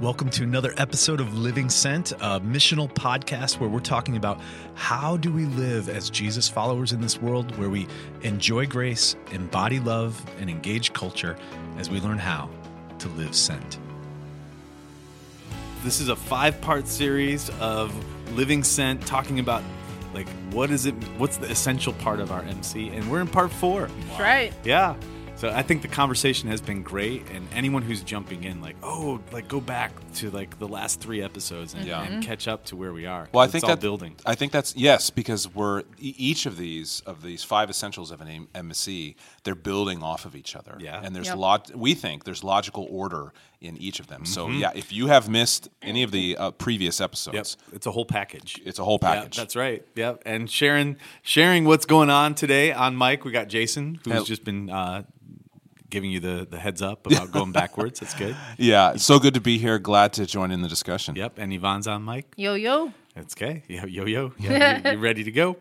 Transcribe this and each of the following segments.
Welcome to another episode of Living Sent, a missional podcast where we're talking about how do we live as Jesus followers in this world where we enjoy grace, embody love, and engage culture as we learn how to live sent. This is a five-part series of Living Sent talking about like what is it what's the essential part of our MC and we're in part 4. That's right. Yeah. So I think the conversation has been great, and anyone who's jumping in, like, oh, like go back to like the last three episodes and, Yeah. and catch up to where we are. Well, I think all that building. I think that's yes, because we're e- each of these of these five essentials of an M- MSC, they're building off of each other. Yeah. and there's Yep. lot. We think there's logical order in each of them. So Mm-hmm. yeah, if you have missed any of the uh, previous episodes, Yep, it's a whole package. it's a whole Yeah, package. that's right. Yep, and sharing sharing what's going on today on mic. We got Jason, who's Hel- just been uh, giving you the the heads up about going backwards. That's good. yeah, so good to be here. Glad to join in the discussion. Yep, and Yvonne's on mic. Yo yo. That's okay. Yo yo yo. Yeah, you're, you're ready to go.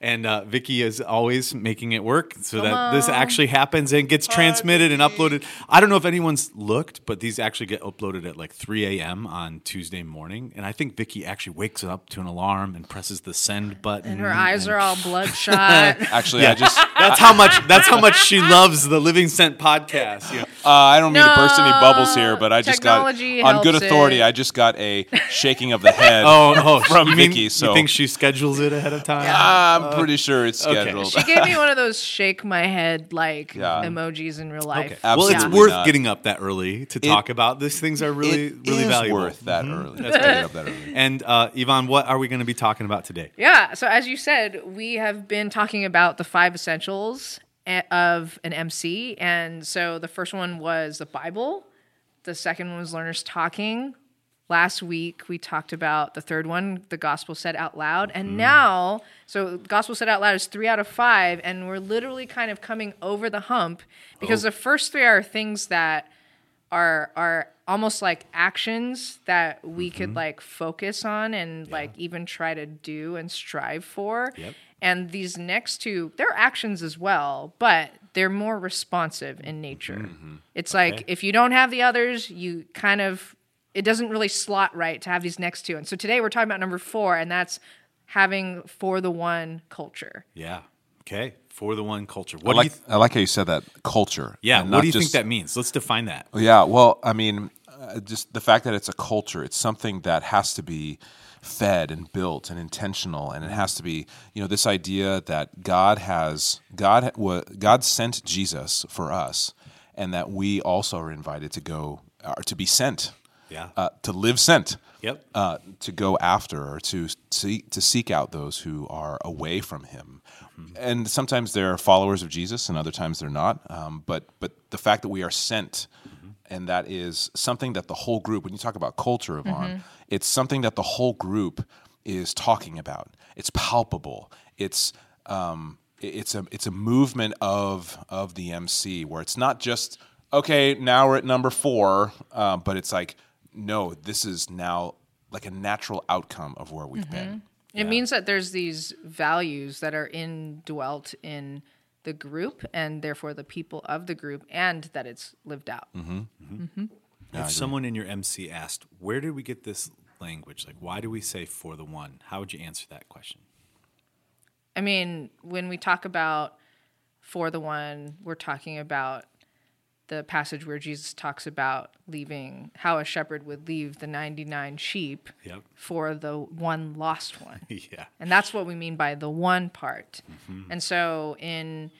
And uh, Vicky is always making it work so Come that this actually happens and gets transmitted and uploaded. I don't know if anyone's looked, but these actually get uploaded at like 3 a.m. on Tuesday morning. And I think Vicky actually wakes up to an alarm and presses the send button. And her eyes and- are all bloodshot. Actually, I just That's how much. That's how much she loves the Living Sent podcast. you know. uh, I don't mean to burst any bubbles here, but I just got on good authority. it. I just got a shaking of the head. Oh, oh, From you mean- Vicky, you think she schedules it ahead of time? I'm pretty sure it's okay. scheduled. she gave me one of those shake my head like Yeah. emojis in real life. Okay. Well, it's Absolutely worth not. getting up that early to talk about. These things are really, It really is valuable. worth that Mhm. early. That's to great. up that early. And uh, Yvonne, what are we going to be talking about today? Yeah. So as you said, we have been talking about the five essentials of an MC, and so the first one was the Bible. The second one was learners talking. Last week we talked about the third one, the gospel said out loud, and mm-hmm. now so gospel said out loud is three out of five, and we're literally kind of coming over the hump because oh. the first three are things that are are almost like actions that we could mm-hmm. like focus on and like even try to do and strive for. Yep. And these next two, they're actions as well, but they're more responsive in nature. Mm-hmm. It's like if you don't have the others, you kind of it doesn't really slot right to have these next two. And so today we're talking about number 4 and that's having for the one culture. Yeah. Okay. For the one culture. I What like do you? I like how you said that culture. yeah. What do you think that means? Let's define that. Yeah, well, I mean, uh, just the fact that it's a culture, it's something that has to be fed and built and intentional, and it has to be, you know, this idea that God has God ha- God sent Jesus for us, and that we also are invited to go or to be sent, Yeah. uh, to live sent. Yep. Uh, to go after or to seek to seek out those who are away from Him, and sometimes they're followers of Jesus, and other times they're not. Um, but but the fact that we are sent, and that is something that the whole group. When you talk about culture, Yvonne, it's something that the whole group is talking about. It's palpable. It's um, it's a it's a movement of of the MC where it's not just okay. Now we're at number four, uh, but it's like no, this is now like a natural outcome of where we've been. Mm-hmm. It means that there's these values that are indwelt in the group and therefore the people of the group and that it's lived out. Mm-hmm. Mm-hmm. if someone in your MC asked, "Where did we get this language? Like, why do we say for the one?" How would you answer that question? I mean, when we talk about for the one, we're talking about the passage where Jesus talks about leaving how a shepherd would leave the 99 sheep Yep. for the one lost one. yeah. And that's what we mean by the one part. Mm-hmm. And so in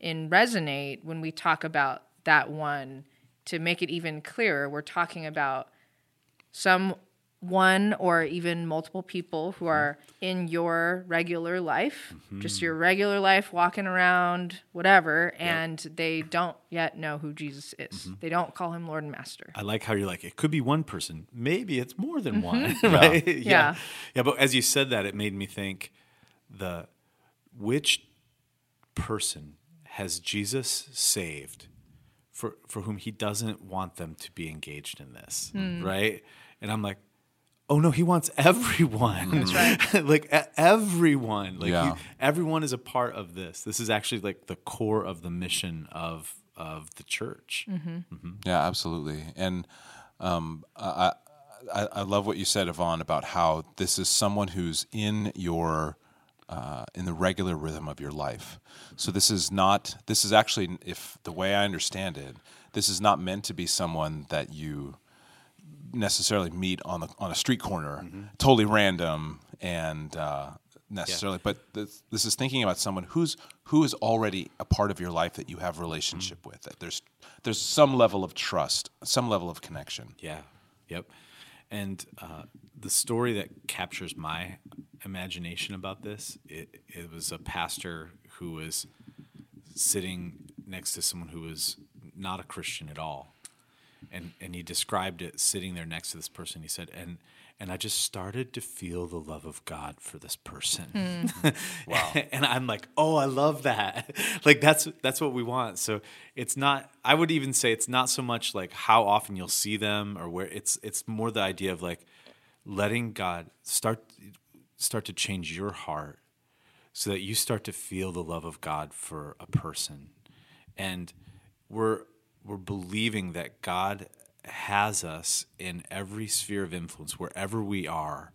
in Resonate when we talk about that one to make it even clearer, we're talking about some one or even multiple people who mm-hmm. are in your regular life, just mm-hmm. your regular life walking around whatever and they don't yet know who Jesus is. Mm-hmm. They don't call him Lord and Master. I like how you're like, it could be one person. Maybe it's more than one, right? yeah. Yeah. yeah. But as you said that, it made me think the which person has Jesus saved for for whom he doesn't want them to be engaged in this, hmm. right? And I'm like, oh no, he wants everyone. That's right. like e- everyone. Like Yeah. he- everyone is a part of this. This is actually like the core of the mission of of the church. Mm-hmm. Yeah, absolutely. And um, I, I, I love what you said, Yvonne, about how this is someone who's in your uh, in the regular rhythm of your life. So this is not. This is actually, if the way I understand it, this is not meant to be someone that you necessarily meet on the on a street corner, totally random and uh, necessarily. But this, this is thinking about someone who's who is already a part of your life that you have relationship with. That there's there's some level of trust, some level of connection. Yeah. Yep. And uh, the story that captures my imagination about this, it, it was a pastor who was sitting next to someone who was not a Christian at all. And, and he described it sitting there next to this person. He said, and, and I just started to feel the love of God for this person. Hmm. wow. and I'm like, oh, I love that. like that's that's what we want. So it's not I would even say it's not so much like how often you'll see them or where it's it's more the idea of like letting God start start to change your heart so that you start to feel the love of God for a person. And we're we're believing that God has us in every sphere of influence wherever we are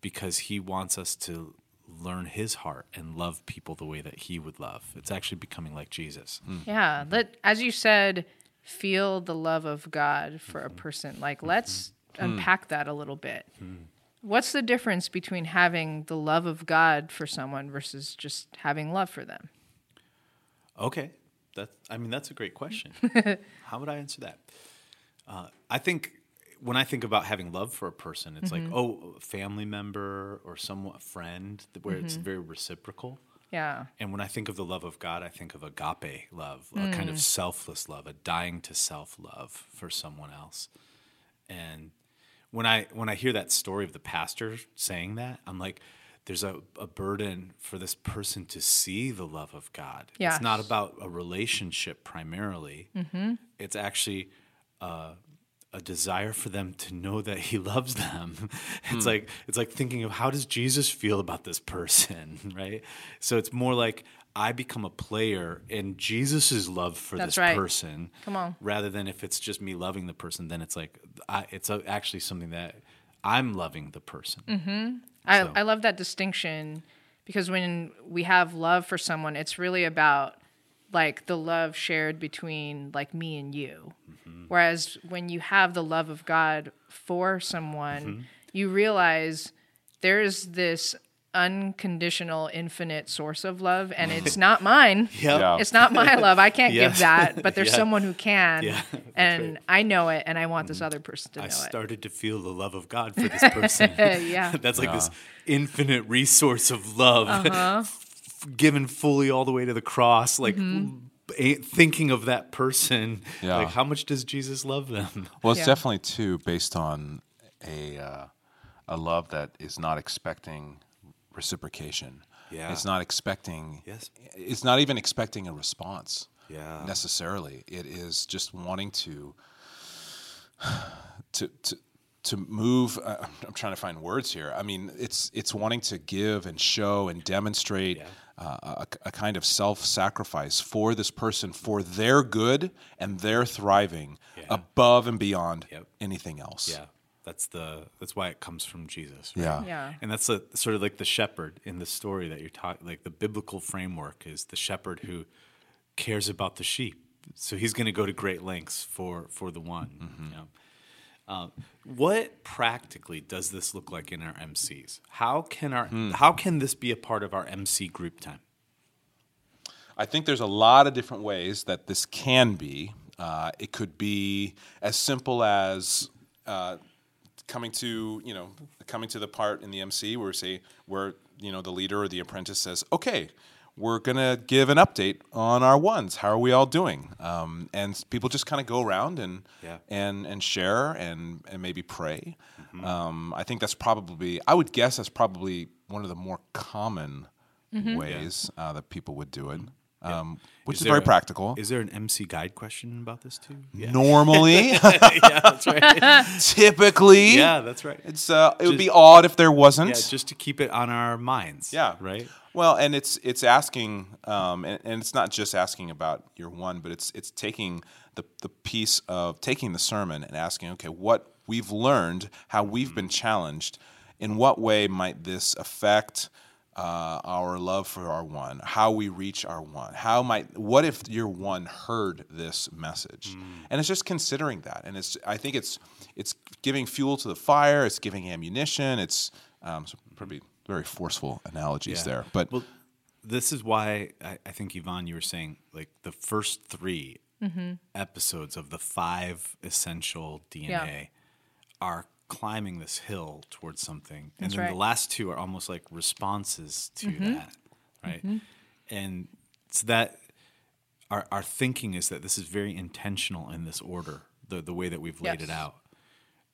because he wants us to learn his heart and love people the way that he would love. It's actually becoming like Jesus. Hmm. Yeah, let as you said, feel the love of God for a mm-hmm. person. Like let's mm-hmm. unpack that a little bit. Mm-hmm. What's the difference between having the love of God for someone versus just having love for them? Okay. That I mean that's a great question. How would I answer that? Uh, I think when I think about having love for a person, it's like mm-hmm. oh, a family member or someone a friend, where it's mm-hmm. very reciprocal. Yeah. And when I think of the love of God, I think of agape love, a kind of mm. selfless love, a dying to self love for someone else. And when I when I hear that story of the pastor saying that, I'm like, there's a, a burden for this person to see the love of God. It's not about a relationship primarily. Mm-hmm. It's actually uh, a desire for them to know that he loves them. It's like it's like thinking of how does Jesus feel about this person, right? So it's more like I become a player in Jesus's love for That's this right. person. Come on. Rather than if it's just me loving the person, then it's like I, it's a, actually something that I'm loving the person. Mm-hmm. I, So- I love that distinction because when we have love for someone, it's really about like the love shared between like me and you. Mm-hmm. Whereas when you have the love of God for someone, mm-hmm. you realize there's this unconditional infinite source of love and it's not mine. Yep. Yeah. It's not my love. I can't Yeah. give that, but there's Yeah. someone who can. Yeah, and right. I know it and I want this mm. other person to know I started to feel the love of God for this person. Yeah. That's like this infinite resource of love f- uh-huh. given fully all the way to the cross. Like mm-hmm. a- thinking of that person, Yeah. like how much does Jesus love them? Well, it's Yeah. definitely too based on a uh, a love that is not expecting reciprocation. Yeah. it's not expecting. Yes. it's not even expecting a response. Yeah. necessarily. It is just wanting to to to to move. Uh, I'm- trying to find words here. I mean, it's it's wanting to give and show and demonstrate. Yeah. Uh, a, a kind of self-sacrifice for this person, for their good and their thriving, Yeah. above and beyond Yep. anything else. Yeah, that's the that's why it comes from Jesus. right? Yeah. Yeah. And that's a, sort of like the shepherd in the story that you're talking. Like the biblical framework is the shepherd who cares about the sheep, so he's going to go to great lengths for for the one. You know? Uh, what practically does this look like in our MCs? How can our how can this be a part of our MC group time? I think there's a lot of different ways that this can be. Uh, it could be as simple as uh, coming to you know coming to the part in the MC where say where you know the leader or the apprentice says, "Okay, we're gonna give an update on our ones. How are we all doing?" Um, and people just kind of go around and Yeah. and and share and and maybe pray. Um, I think that's probably I would guess that's probably one of the more common ways uh, that people would do it, um, which is, there very a- practical. Is there an MC guide question about this too? Yeah, Normally, yeah that's right. typically, yeah, that's right. it's uh, it would be odd if there wasn't. Yeah, just to keep it on our minds. Yeah. Right. Well, and it's it's asking, um, and, and it's not just asking about your one, but it's it's taking the the piece of taking the sermon and asking, okay, what we've learned, how we've been challenged. In what way might this affect uh, our love for our one? How we reach our one? How might what if your one heard this message? And it's just considering that, and it's I think it's it's giving fuel to the fire. It's giving ammunition. It's um, so probably very forceful analogies Yeah. there, but well, this is why I, I think Yvonne, you were saying like the first 3 episodes of the five essential DNA are climbing this hill towards something, and That's then right. the last two are almost like responses to mm-hmm. that, right? Mm-hmm. And so that our our thinking is that this is very intentional in this order, the the way that we've laid it out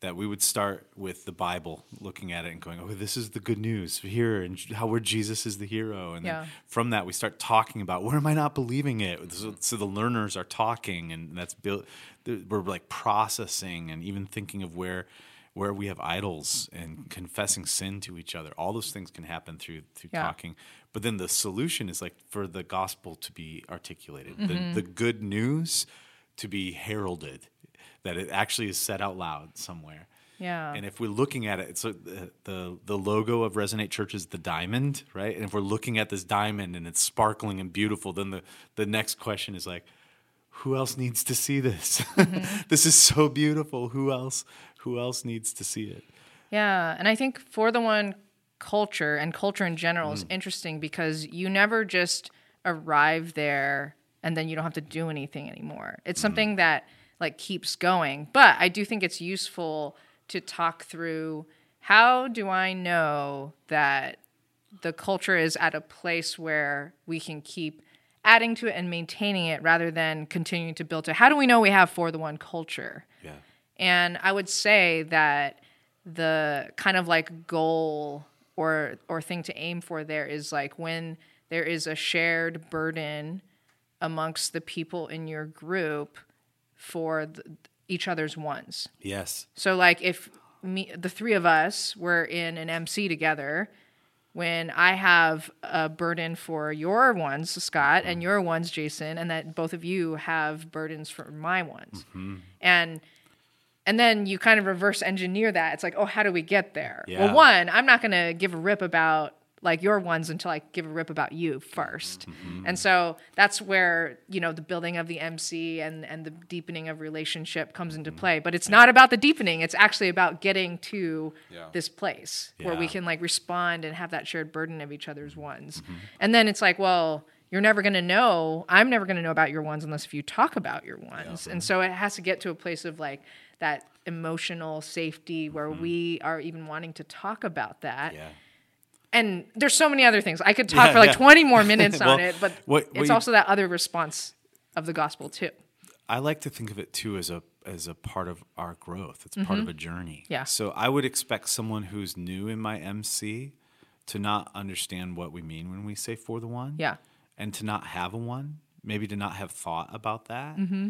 that we would start with the Bible, looking at it and going, "Oh, this is the good news here, and how where Jesus is the hero." And Yeah. then from that, we start talking about where am I not believing it? So, so the learners are talking, and that's built. We're like processing and even thinking of where where we have idols and confessing sin to each other. All those things can happen through through Yeah. talking. But then the solution is like for the gospel to be articulated, Mm-hmm. the, the good news to be heralded, that it actually is said out loud somewhere. Yeah. And if we're looking at it, it's like the, the the logo of Resonate Church is the diamond, right? And if we're looking at this diamond and it's sparkling and beautiful, then the the next question is like, who else needs to see this? this is so beautiful. Who else? Who else needs to see it? Yeah, and I think for the one culture and culture in general Mm. is interesting because you never just arrive there and then you don't have to do anything anymore. It's Mm. something that like keeps going. But I do think it's useful to talk through how do I know that the culture is at a place where we can keep adding to it and maintaining it rather than continuing to build it. How do we know we have for the one culture? Yeah. And I would say that the kind of like goal or or thing to aim for there is like when there is a shared burden amongst the people in your group for the, each other's ones. Yes. So like if me the three of us were in an MC together, when I have a burden for your ones, Scott, and mm-hmm. your ones, Jason, and that both of you have burdens for my ones. Mm-hmm. And and then you kind of reverse engineer that. It's like, oh, how do we get there? Yeah. Well, one, I'm not gonna give a rip about like your ones until I give a rip about you 1st mm-hmm. And so that's where, you know, the building of the MC and, and the deepening of relationship comes into mm-hmm. play. But it's not about the deepening. It's actually about getting to Yeah. this place where we can like respond and have that shared burden of each other's ones. Mm-hmm. And then it's like, well, you're never going to know. I'm never going to know about your ones unless if you talk about your ones. And so it has to get to a place of like that emotional safety where we are even wanting to talk about that. And there's so many other things. I could talk Yeah, for like yeah. 20 more minutes on it, but what- what it's you- also that other response of the gospel too. I like to think of it too as a as a part of our growth. It's part of a journey. Mm-hmm. Yeah. So I would expect someone who's new in my MC to not understand what we mean when we say for the one. Yeah. And to not have a one, maybe to not have thought about that. Mm-hmm.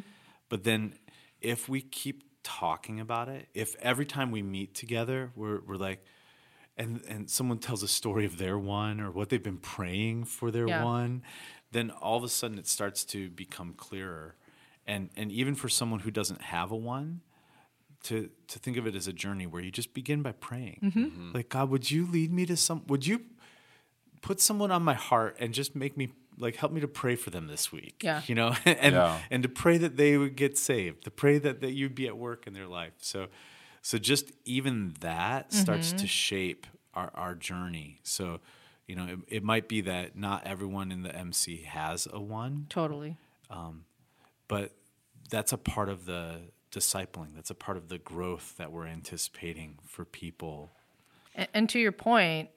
But then if we keep talking about it, if every time we meet together, we're we're like and and someone tells a story of their one or what they've been praying for their Yeah. one, then all of a sudden it starts to become clearer. And and even for someone who doesn't have a one, to to think of it as a journey where you just begin by praying. Mm-hmm. Like God, would you lead me to some would you put someone on my heart and just make me like help me to pray for them this week. Yeah. You know, and Yeah. and to pray that they would get saved, to pray that, that you'd be at work in their life. So so just even that starts Mm-hmm. to shape our, our journey. So, you know, it, it might be that not everyone in the MC has a one, Totally. but that's a part of the discipling. That's a part of the growth that we're anticipating for people. And, and to your point,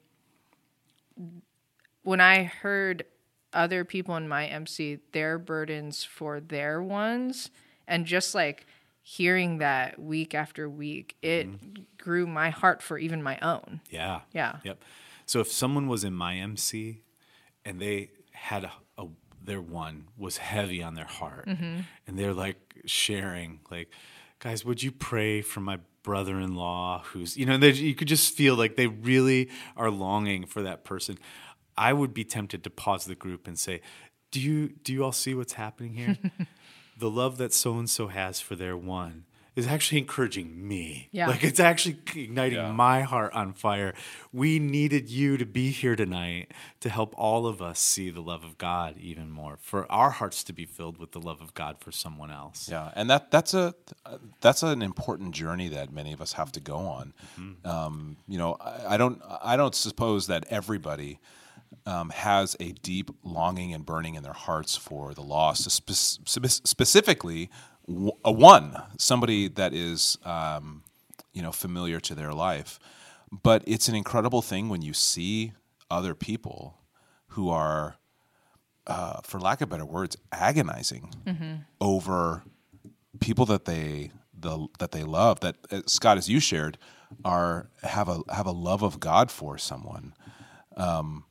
when I heard other people in my MC their burdens for their ones, and just like hearing that week after week, it grew my heart for even my own. Yeah. Yeah. Yep. So if someone was in my MC and they had a, a their one was heavy on their heart Mm-hmm. and they're like sharing like guys would you pray for my brother-in-law who's you know they, you could just feel like they really are longing for that person i would be tempted to pause the group and say do you do you all see what's happening here the love that so and so has for their one is actually encouraging me. Yeah. Like it's actually igniting Yeah. my heart on fire. We needed you to be here tonight to help all of us see the love of God even more, for our hearts to be filled with the love of God for someone else. Yeah, and that that's a that's an important journey that many of us have to go on. Um, you know, I, I don't I don't suppose that everybody um, has a deep longing and burning in their hearts for the lost, spe- spe- specifically a one somebody that is um, you know familiar to their life. But it's an incredible thing when you see other people who are uh, for lack of better words, agonizing over people that they the that they love. That uh, Scott, as you shared, are have a have a love of God for someone. Um,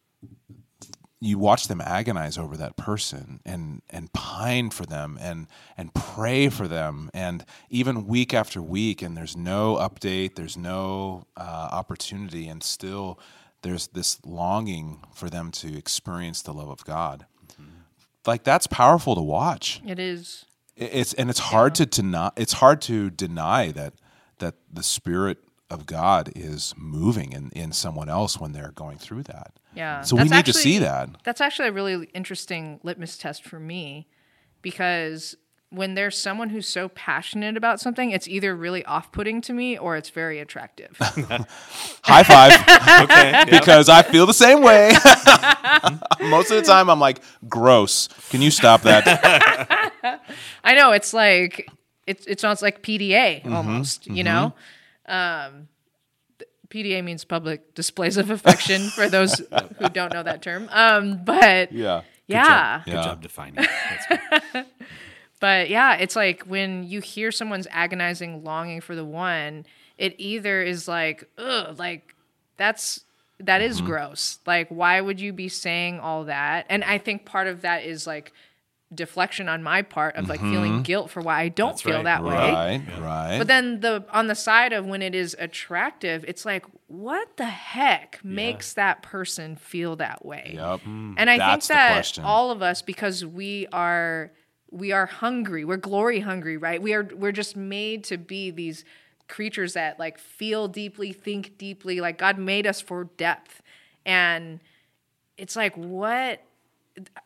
you watch them agonize over that person and and pine for them and and pray for them. And even week after week and there's no update there's no uh, opportunity and still there's this longing for them to experience the love of god. Like that's powerful to watch. It is. It's and it's hard to deny it's hard to deny that that the spirit of god is moving in in someone else when they're going through that Yeah. so we need to see that That's actually a really interesting litmus test for me because when there's someone who's so passionate about something, it's either really off putting to me or it's very attractive. high five Okay. because I feel the same way. Most of the time, I'm like, gross. Can you stop that? I know it's like it's it sounds like PDA Mm-hmm, almost, you know. Um, PDA means public displays of affection for those who don't know that term. Um, but Yeah. yeah, Good Yeah. job defining. it. That's but yeah, it's like when you hear someone's agonizing longing for the one, it either is like, ugh, like that's that is Mm-hmm. gross. Like, why would you be saying all that? And I think part of that is like deflection on my part of like feeling guilt for why I don't That's feel right. that way. Mm-hmm. Right. Right. But then the on the side of when it is attractive, it's like, what the heck makes that person feel that way? Yep. And I That's think that all of us, because we are we are hungry, we're glory hungry, right? We are we're just made to be these creatures that like feel deeply, think deeply. Like God made us for depth. And it's like what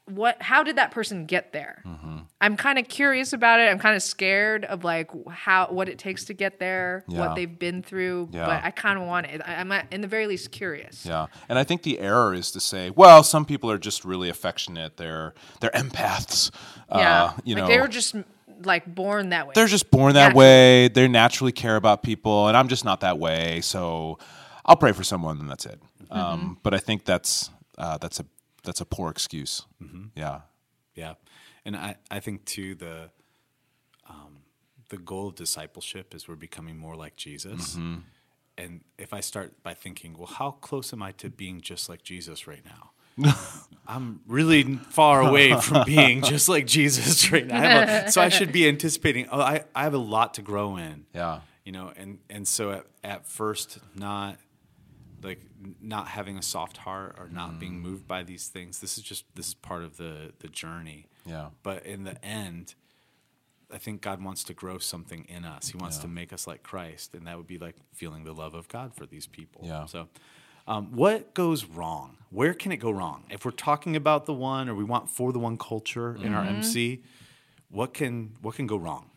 what how did that person get there Mm-hmm. i'm kind of curious about it i'm kind of scared of like how what it takes to get there Yeah. what they've been through Yeah. but i kind of want it I, i'm at, in the very least curious yeah. And I think the error is to say, well, some people are just really affectionate. They're they're empaths. yeah Uh, you like know, they were just like born that way they're just born that Naturally. way. They naturally care about people, and I'm just not that way. So I'll pray for someone, and that's it. Mm-hmm. Um, but I think that's uh, that's a that's a poor excuse. Mm-hmm. Yeah. Yeah, and I, I think too the um, the goal of discipleship is we're becoming more like Jesus. Mm-hmm. And if I start by thinking, well, how close am I to being just like Jesus right now? I'm really far away from being just like Jesus right now. A- so I should be anticipating. Oh, I, I have a lot to grow in. Yeah. You know, and and so at, at first, not like not having a soft heart or not being Mm. moved by these things. This is just this is part of the the journey. Yeah. But in the end, I think God wants to grow something in us. He wants to make us like Christ, and that would be like feeling the love of God for these people. Yeah. So, um, what goes wrong? Where can it go wrong? If we're talking about the one, or we want for the one culture in Mm-hmm. our MC, what can what can go wrong?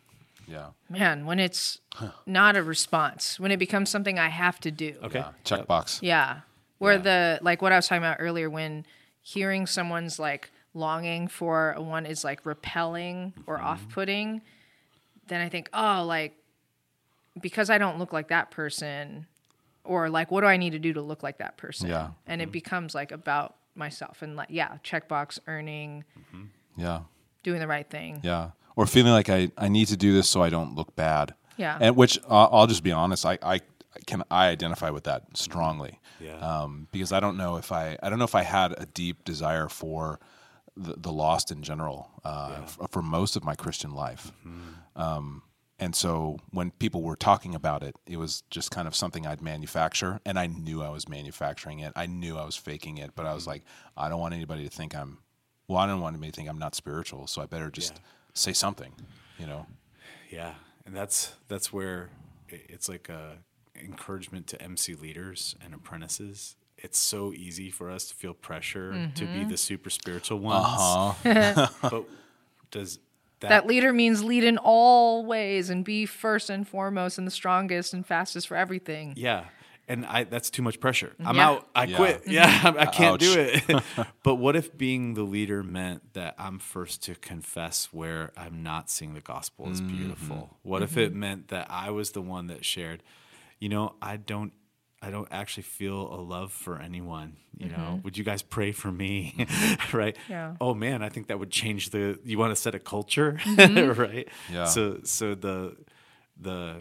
Yeah. man when it's not a response when it becomes something i have to do Okay. Yeah. Checkbox. Yeah. Where Yeah. the like what I was talking about earlier when hearing someone's like longing for a one is like repelling or Mm-hmm. off-putting, then I think, "Oh, like because I don't look like that person or like what do I need to do to look like that person?" Yeah. And it becomes like about myself and like yeah, checkbox earning, Yeah. doing the right thing. Yeah. Or feeling like I, I need to do this so I don't look bad. Yeah. And which uh, I'll just be honest, I, I can I identify with that strongly. Yeah. Um, because I don't know if I I don't know if I had a deep desire for the, the lost in general uh, f- for most of my Christian life. Um, and so when people were talking about it, it was just kind of something I'd manufacture, and I knew I was manufacturing it. I knew I was faking it, but I was like, I don't want anybody to think I'm. Well, I don't want anybody to think I'm not spiritual, so I better just Yeah. Say something, you know. Yeah, and that's that's where it's like a encouragement to MC leaders and apprentices. It's so easy for us to feel pressure to be the super spiritual ones, Uh-huh. but does that, That leader means lead in all ways and be first and foremost and the strongest and fastest for everything. Yeah. And I that's too much pressure. Mm-hmm. I'm Yeah. out. I Yeah. quit. Yeah, I can't do it. but what if being the leader meant that I'm first to confess where I'm not seeing the gospel as mm-hmm. beautiful? What if it mm-hmm. meant that I was the one that shared, you know, I don't I don't actually feel a love for anyone. You know, would you guys pray for me? right? Yeah. Oh man, I think that would change the. You want to set a culture, right? Yeah. So so the the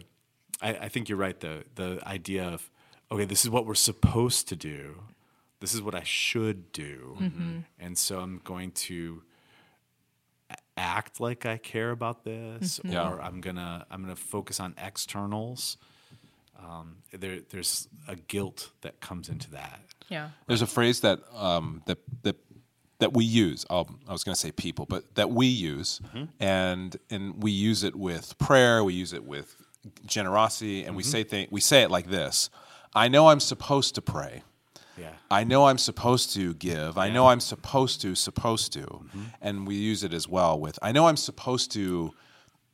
I, I think you're right though the idea of okay this is what we're supposed to do this is what i should do and so i'm going to act like i care about this Yeah. or i'm gonna i'm gonna focus on externals um, there, there's a guilt that comes into that Yeah. There's a phrase that um, that that that we use. Um, I was going to say people, but that we use, and and we use it with prayer. We use it with generosity, and we say thing, we say it like this: I know I'm supposed to pray. yeah I know I'm supposed to give. I know I'm supposed to, supposed to. Mm-hmm. And we use it as well with I know I'm supposed to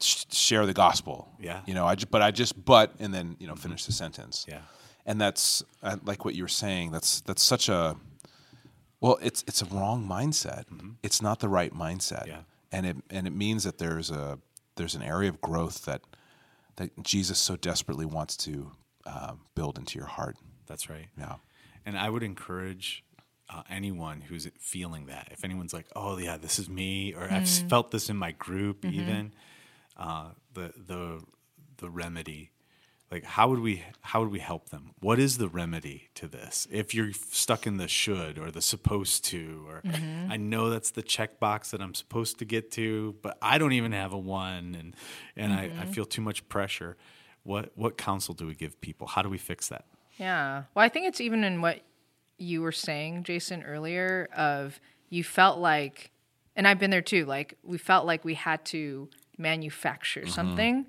sh- share the gospel. Yeah. Mm-hmm. You know, I ju- but I just but and then, you know, finish the sentence. Yeah. And that's uh, like what you were saying. That's that's such a well, it's it's a wrong mindset. It's not the right mindset. Mm-hmm. Yeah. And it and it means that there's a there's an area of growth that that Jesus so desperately wants to uh, build into your heart. that's right Yeah. And I would encourage uh, anyone who's feeling that. If anyone's like, "Oh yeah, this is me," or "I've felt this in my group," even uh, the the the remedy. Like, how would we how would we help them? What is the remedy to this? If you're stuck in the should or the supposed to, or I know that's the checkbox that I'm supposed to get to, but I don't even have a one, and and I, I feel too much pressure. What what counsel do we give people? How do we fix that? Yeah. Well, I think it's even in what you were saying, Jason, earlier of you felt like, and I've been there too, like we felt like we had to manufacture mm-hmm. something.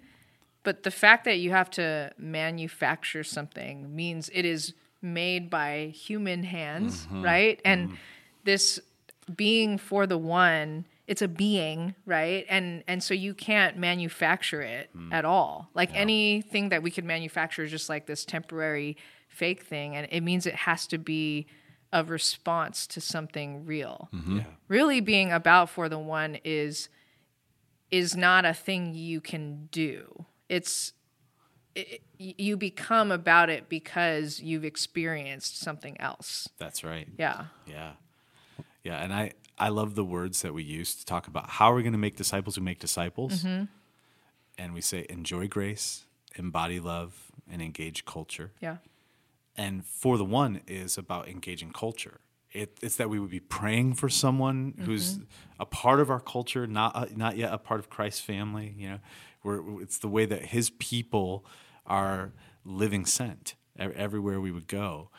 But the fact that you have to manufacture something means it is made by human hands, mm-hmm. right? And mm-hmm. this being for the one it's a being right? And and so you can't manufacture it hmm. at all. Like anything that we could manufacture is just like this temporary fake thing and it means it has to be a response to something real. Mm-hmm. Yeah. really being about for the one is is not a thing you can do. It's it, you become about it because you've experienced something else. That's right. yeah. Yeah. Yeah. And I, I love the words that we use to talk about how we're going to make disciples who make disciples. And we say, enjoy grace, embody love, and engage culture. yeah And for the one is about engaging culture. It, it's that we would be praying for someone who's a part of our culture, not uh, not yet a part of Christ's family. You know, we're, it's the way that His people are living sent everywhere we would go.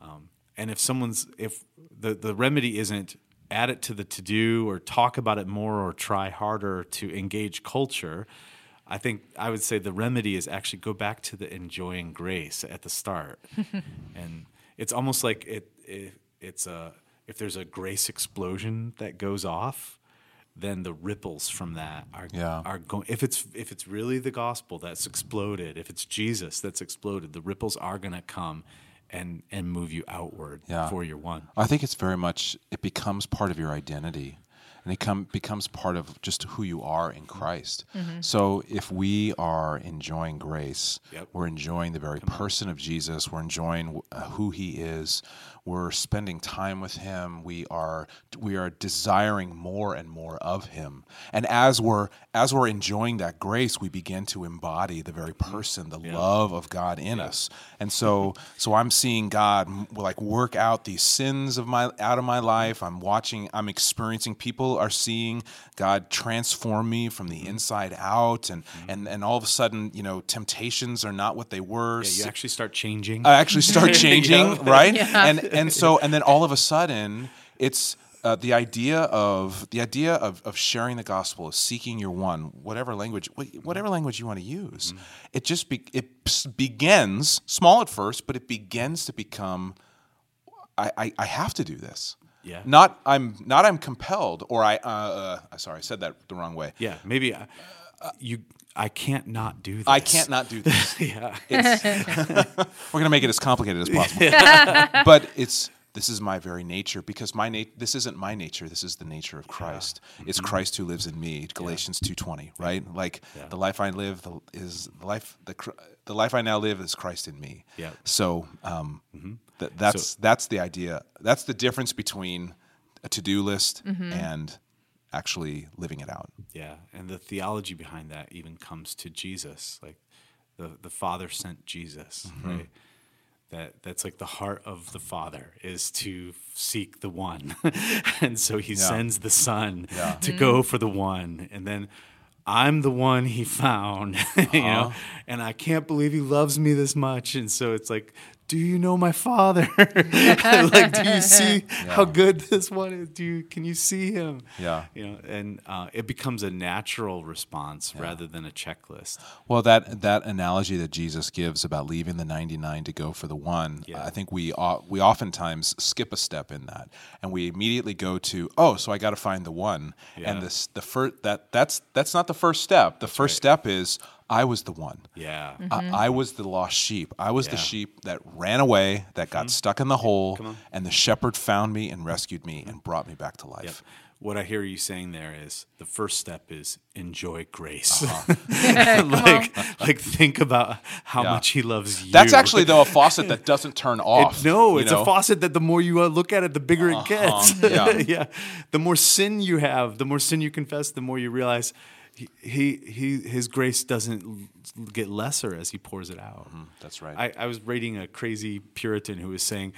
Um, and if someone's if the the remedy isn't add it to the to do or talk about it more or try harder to engage culture, I think I would say the remedy is actually go back to the enjoying grace at the start, and it's almost like it, it it's a if there's a grace explosion that goes off, then the ripples from that are Yeah. are going. If it's if it's really the gospel that's exploded, if it's Jesus that's exploded, the ripples are going to come and and move you outward Yeah. for your one. I think it's very much it becomes part of your identity, and it come, becomes part of just who you are in mm-hmm. Christ. Mm-hmm. So if we are enjoying grace, Yep. we're enjoying the very person of Jesus. We're enjoying uh, who He is. We're spending time with Him. We are we are desiring more and more of Him. And as we're as we're enjoying that grace, we begin to embody the very mm-hmm. person, the love of God in us. And so so I'm seeing God like work out these sins of my out of my life. I'm watching. I'm experiencing. People are seeing God transform me from the mm-hmm. inside out, and mm-hmm. and and all of a sudden, you know, temptations are not what they were. Yeah, you Si- actually start changing. I actually start changing, Yeah. right? And and so and then all of a sudden, it's uh, the idea of the idea of, of sharing the gospel, of seeking your one, whatever language, whatever language you want to use. Mm-hmm. It just be, it begins small at first, but it begins to become. I, I, I have to do this. Yeah. Not I'm not I'm compelled or I uh, uh sorry I said that the wrong way. Yeah, maybe I, you. I can't not do this. I can't not do this. Yeah, We're gonna make it as complicated as possible. but it's this is my very nature because my na- this isn't my nature. This is the nature of Christ. It's Mm-hmm. Christ who lives in me. Galatians two twenty. Right. Like the life I live the, is the life the the life I now live is Christ in me. Yeah. So um, th- that's that's the idea. That's the difference between a to do list mm-hmm. and actually living it out. yeah, and the theology behind that even comes to Jesus. Like the the Father sent Jesus, Mm-hmm. right? That that's like the heart of the Father is to seek the one, and so He sends the Son Yeah. to mm-hmm. go for the one, and then. I'm the one he found, you know, uh-huh. and I can't believe he loves me this much. And so it's like, do you know my father? like, do you see how good this one is? Do you can you see him? Yeah. you know, and uh, it becomes a natural response rather than a checklist. Well, that that analogy that Jesus gives about leaving the 99 to go for the one, Yeah. I think we o- we oftentimes skip a step in that, and we immediately go to, oh, so I got to find the one, Yeah. and this the first that that's that's not the first step. The first step is I was the one. Yeah, I, I was the lost sheep. I was the Yeah. Mm-hmm. sheep that ran away, that got stuck in the hole, and the shepherd found me and rescued me and brought me back to life. Yep. What I hear you saying there is the first step is enjoy grace. Uh-huh. like, like think about how Yeah. much he loves you. That's actually though a faucet that doesn't turn off. It- no, it's know? Uh-huh. a faucet that the more you uh, look at it, the bigger it gets. yeah. yeah. The more sin you have, the more sin you confess, the more you realize he, he, he his grace doesn't get lesser as he pours it out. Mm-hmm. That's right. I, I was reading a crazy Puritan who was saying,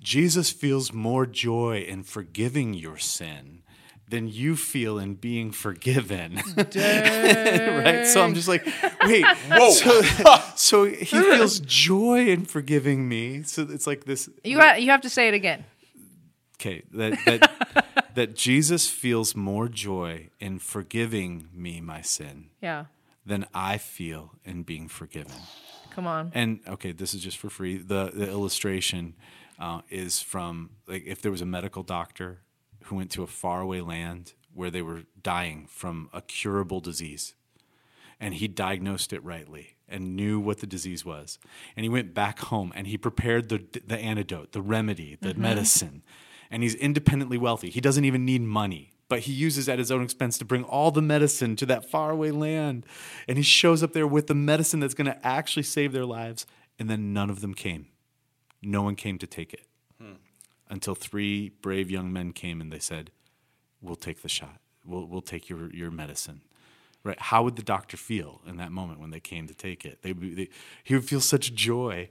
Jesus feels more joy in forgiving your sin than you feel in being forgiven. right? So I'm just like, wait, Whoa. So, so he feels joy in forgiving me. So it's like this. You ha- you have to say it again. Okay, that that that Jesus feels more joy in forgiving me my sin Yeah. than I feel in being forgiven. Come on. And okay, this is just for free. The the illustration uh, is from like if there was a medical doctor who went to a faraway land where they were dying from a curable disease, and he diagnosed it rightly and knew what the disease was, and he went back home and he prepared the the antidote, the remedy, the medicine, and he's independently wealthy. He doesn't even need money. But he uses at his own expense to bring all the medicine to that faraway land. And he shows up there with the medicine that's going to actually save their lives. And then none of them came. No one came to take it hmm. until three brave young men came and they said, We'll take the shot. We'll, we'll take your, your medicine. Right? How would the doctor feel in that moment when they came to take it? They, they, he would feel such joy.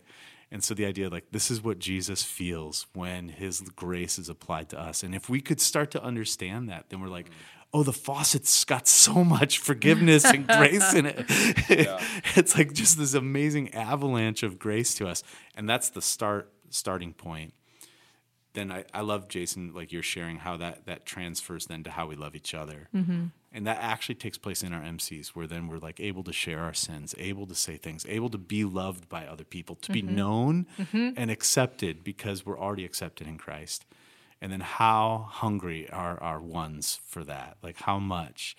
And so the idea, like, this is what Jesus feels when his grace is applied to us. And if we could start to understand that, then we're like, mm-hmm. oh, the faucet's got so much forgiveness and grace in it. it's like just this amazing avalanche of grace to us. And that's the start starting point then I, I love Jason like you're sharing how that that transfers then to how we love each other, mm-hmm. and that actually takes place in our MCs where then we're like able to share our sins, able to say things, able to be loved by other people, to be mm-hmm. known mm-hmm. and accepted because we're already accepted in Christ, and then how hungry are our ones for that, like how much.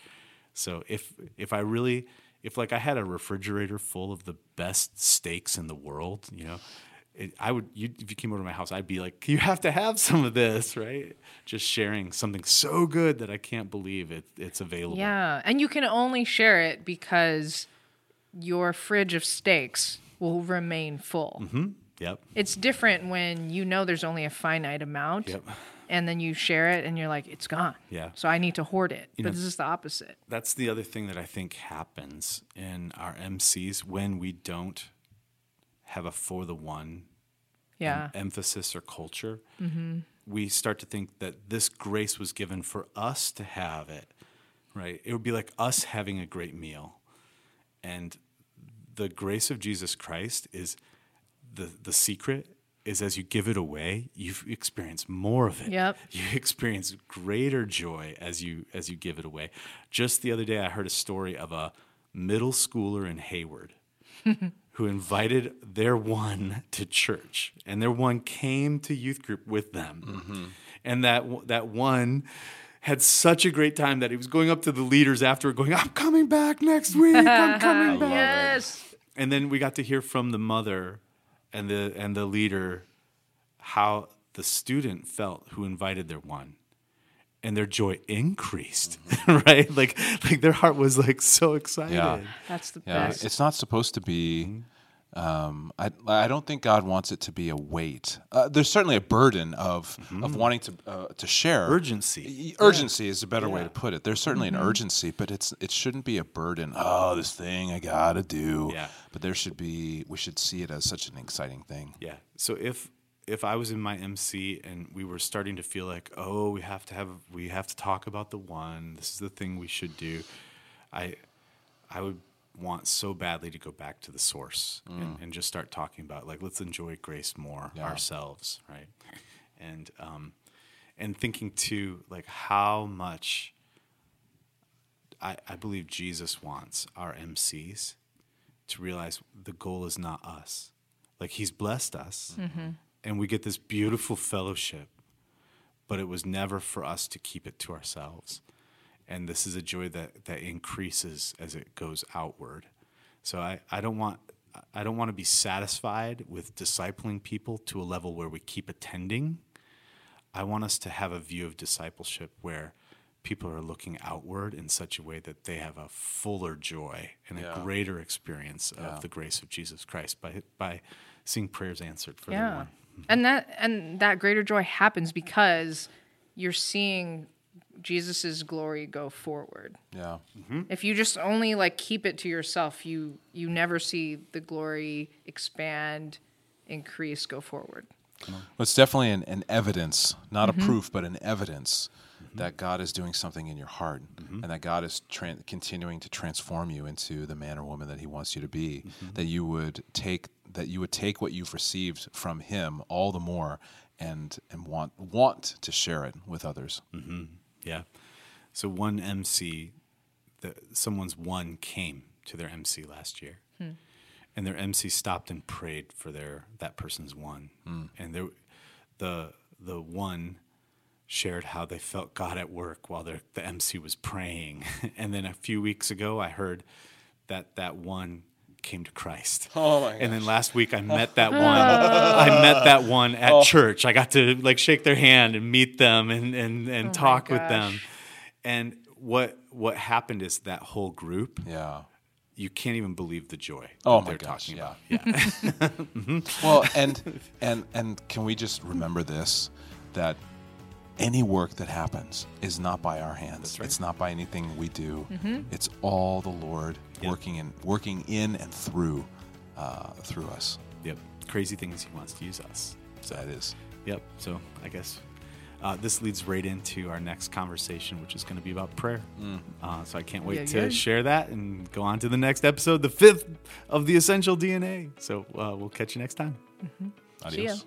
So if if I really if like I had a refrigerator full of the best steaks in the world, you know, it, I would you, if you came over to my house, I'd be like, you have to have some of this, right? Just sharing something so good that I can't believe it it's available. Yeah, and you can only share it because your fridge of steaks will remain full. Mm-hmm, yep. It's different when you know there's only a finite amount, Yep. and then you share it, and you're like, it's gone. Yeah. So I need to hoard it. but know- this is the opposite. That's the other thing that I think happens in our MCs when we don't have a for the one Yeah. emphasis or culture, mm-hmm. we start to think that this grace was given for us to have it, right? It would be like us having a great meal. And the grace of Jesus Christ is the, the secret is as you give it away, you experience more of it. Yep. You experience greater joy as you as you give it away. Just the other day, I heard a story of a middle schooler in Hayward who invited their one to church, and their one came to youth group with them, and that that one had such a great time that he was going up to the leaders after, going, "I'm coming back next week. I'm coming back." yes. And then we got to hear from the mother and the and the leader how the student felt who invited their one and their joy increased right like like their heart was like so excited Yeah. That's the Yeah, best. it's not supposed to be. Um, I I don't think God wants it to be a weight. Uh, there's certainly a burden of of wanting to uh, to share urgency Y- Urgency is a better way to put it. There's certainly an urgency, but it's it shouldn't be a burden. Oh, this thing I gotta do. Yeah. But there should be. We should see it as such an exciting thing. yeah so if if i was in my mc and we were starting to feel like oh we have to have we have to talk about the one this is the thing we should do i i would want so badly to go back to the source and, and just start talking about like let's enjoy grace more Yeah. ourselves right? And um and thinking too like how much I, I believe jesus wants our mcs to realize the goal is not us. Like he's blessed us and we get this beautiful fellowship but it was never for us to keep it to ourselves. And this is a joy that that increases as it goes outward. So i, I don't want i don't want to be satisfied with discipling people to a level where we keep attending. I want us to have a view of discipleship where people are looking outward in such a way that they have a fuller joy and a greater experience of Yeah. the grace of jesus christ by by seeing prayers answered for yeah. them And that and that greater joy happens because you're seeing Jesus's glory go forward. Yeah. Mm-hmm. If you just only like keep it to yourself, you you never see the glory expand, increase, go forward. Well, it's definitely an, an evidence, not a mm-hmm. proof, but an evidence mm-hmm. that God is doing something in your heart, and that God is tran continuing to transform you into the man or woman that He wants you to be. That you would take that you would take what you've received from Him all the more, and and want want to share it with others. Mm-hmm. Yeah. So one MC, the, someone's one came to their MC last year, hmm. and their MC stopped and prayed for their that person's one, hmm. and there, the the one shared how they felt God at work while their, the MC was praying, and then a few weeks ago I heard that that one came to Christ. Oh my And then last week I met that one. I met that one at oh. church. I got to like shake their hand and meet them and and, and Oh talk with them. And what what happened is that whole group, Yeah. you can't even believe the joy Oh that my they're gosh, talking yeah. about. Yeah. Well, and and and can we just remember this that any work that happens is not by our hands. right. It's not by anything we do. Mm-hmm. It's all the Lord Yep. working in working in and through uh, through us. yep. Crazy things he wants to use us. So That is. Yep. So I guess uh, this leads right into our next conversation, which is going to be about prayer. Uh, so I can't wait Yeah, to yeah. share that and go on to the next episode, the fifth of the Essential DNA. So uh, we'll catch you next time. Adios. ya.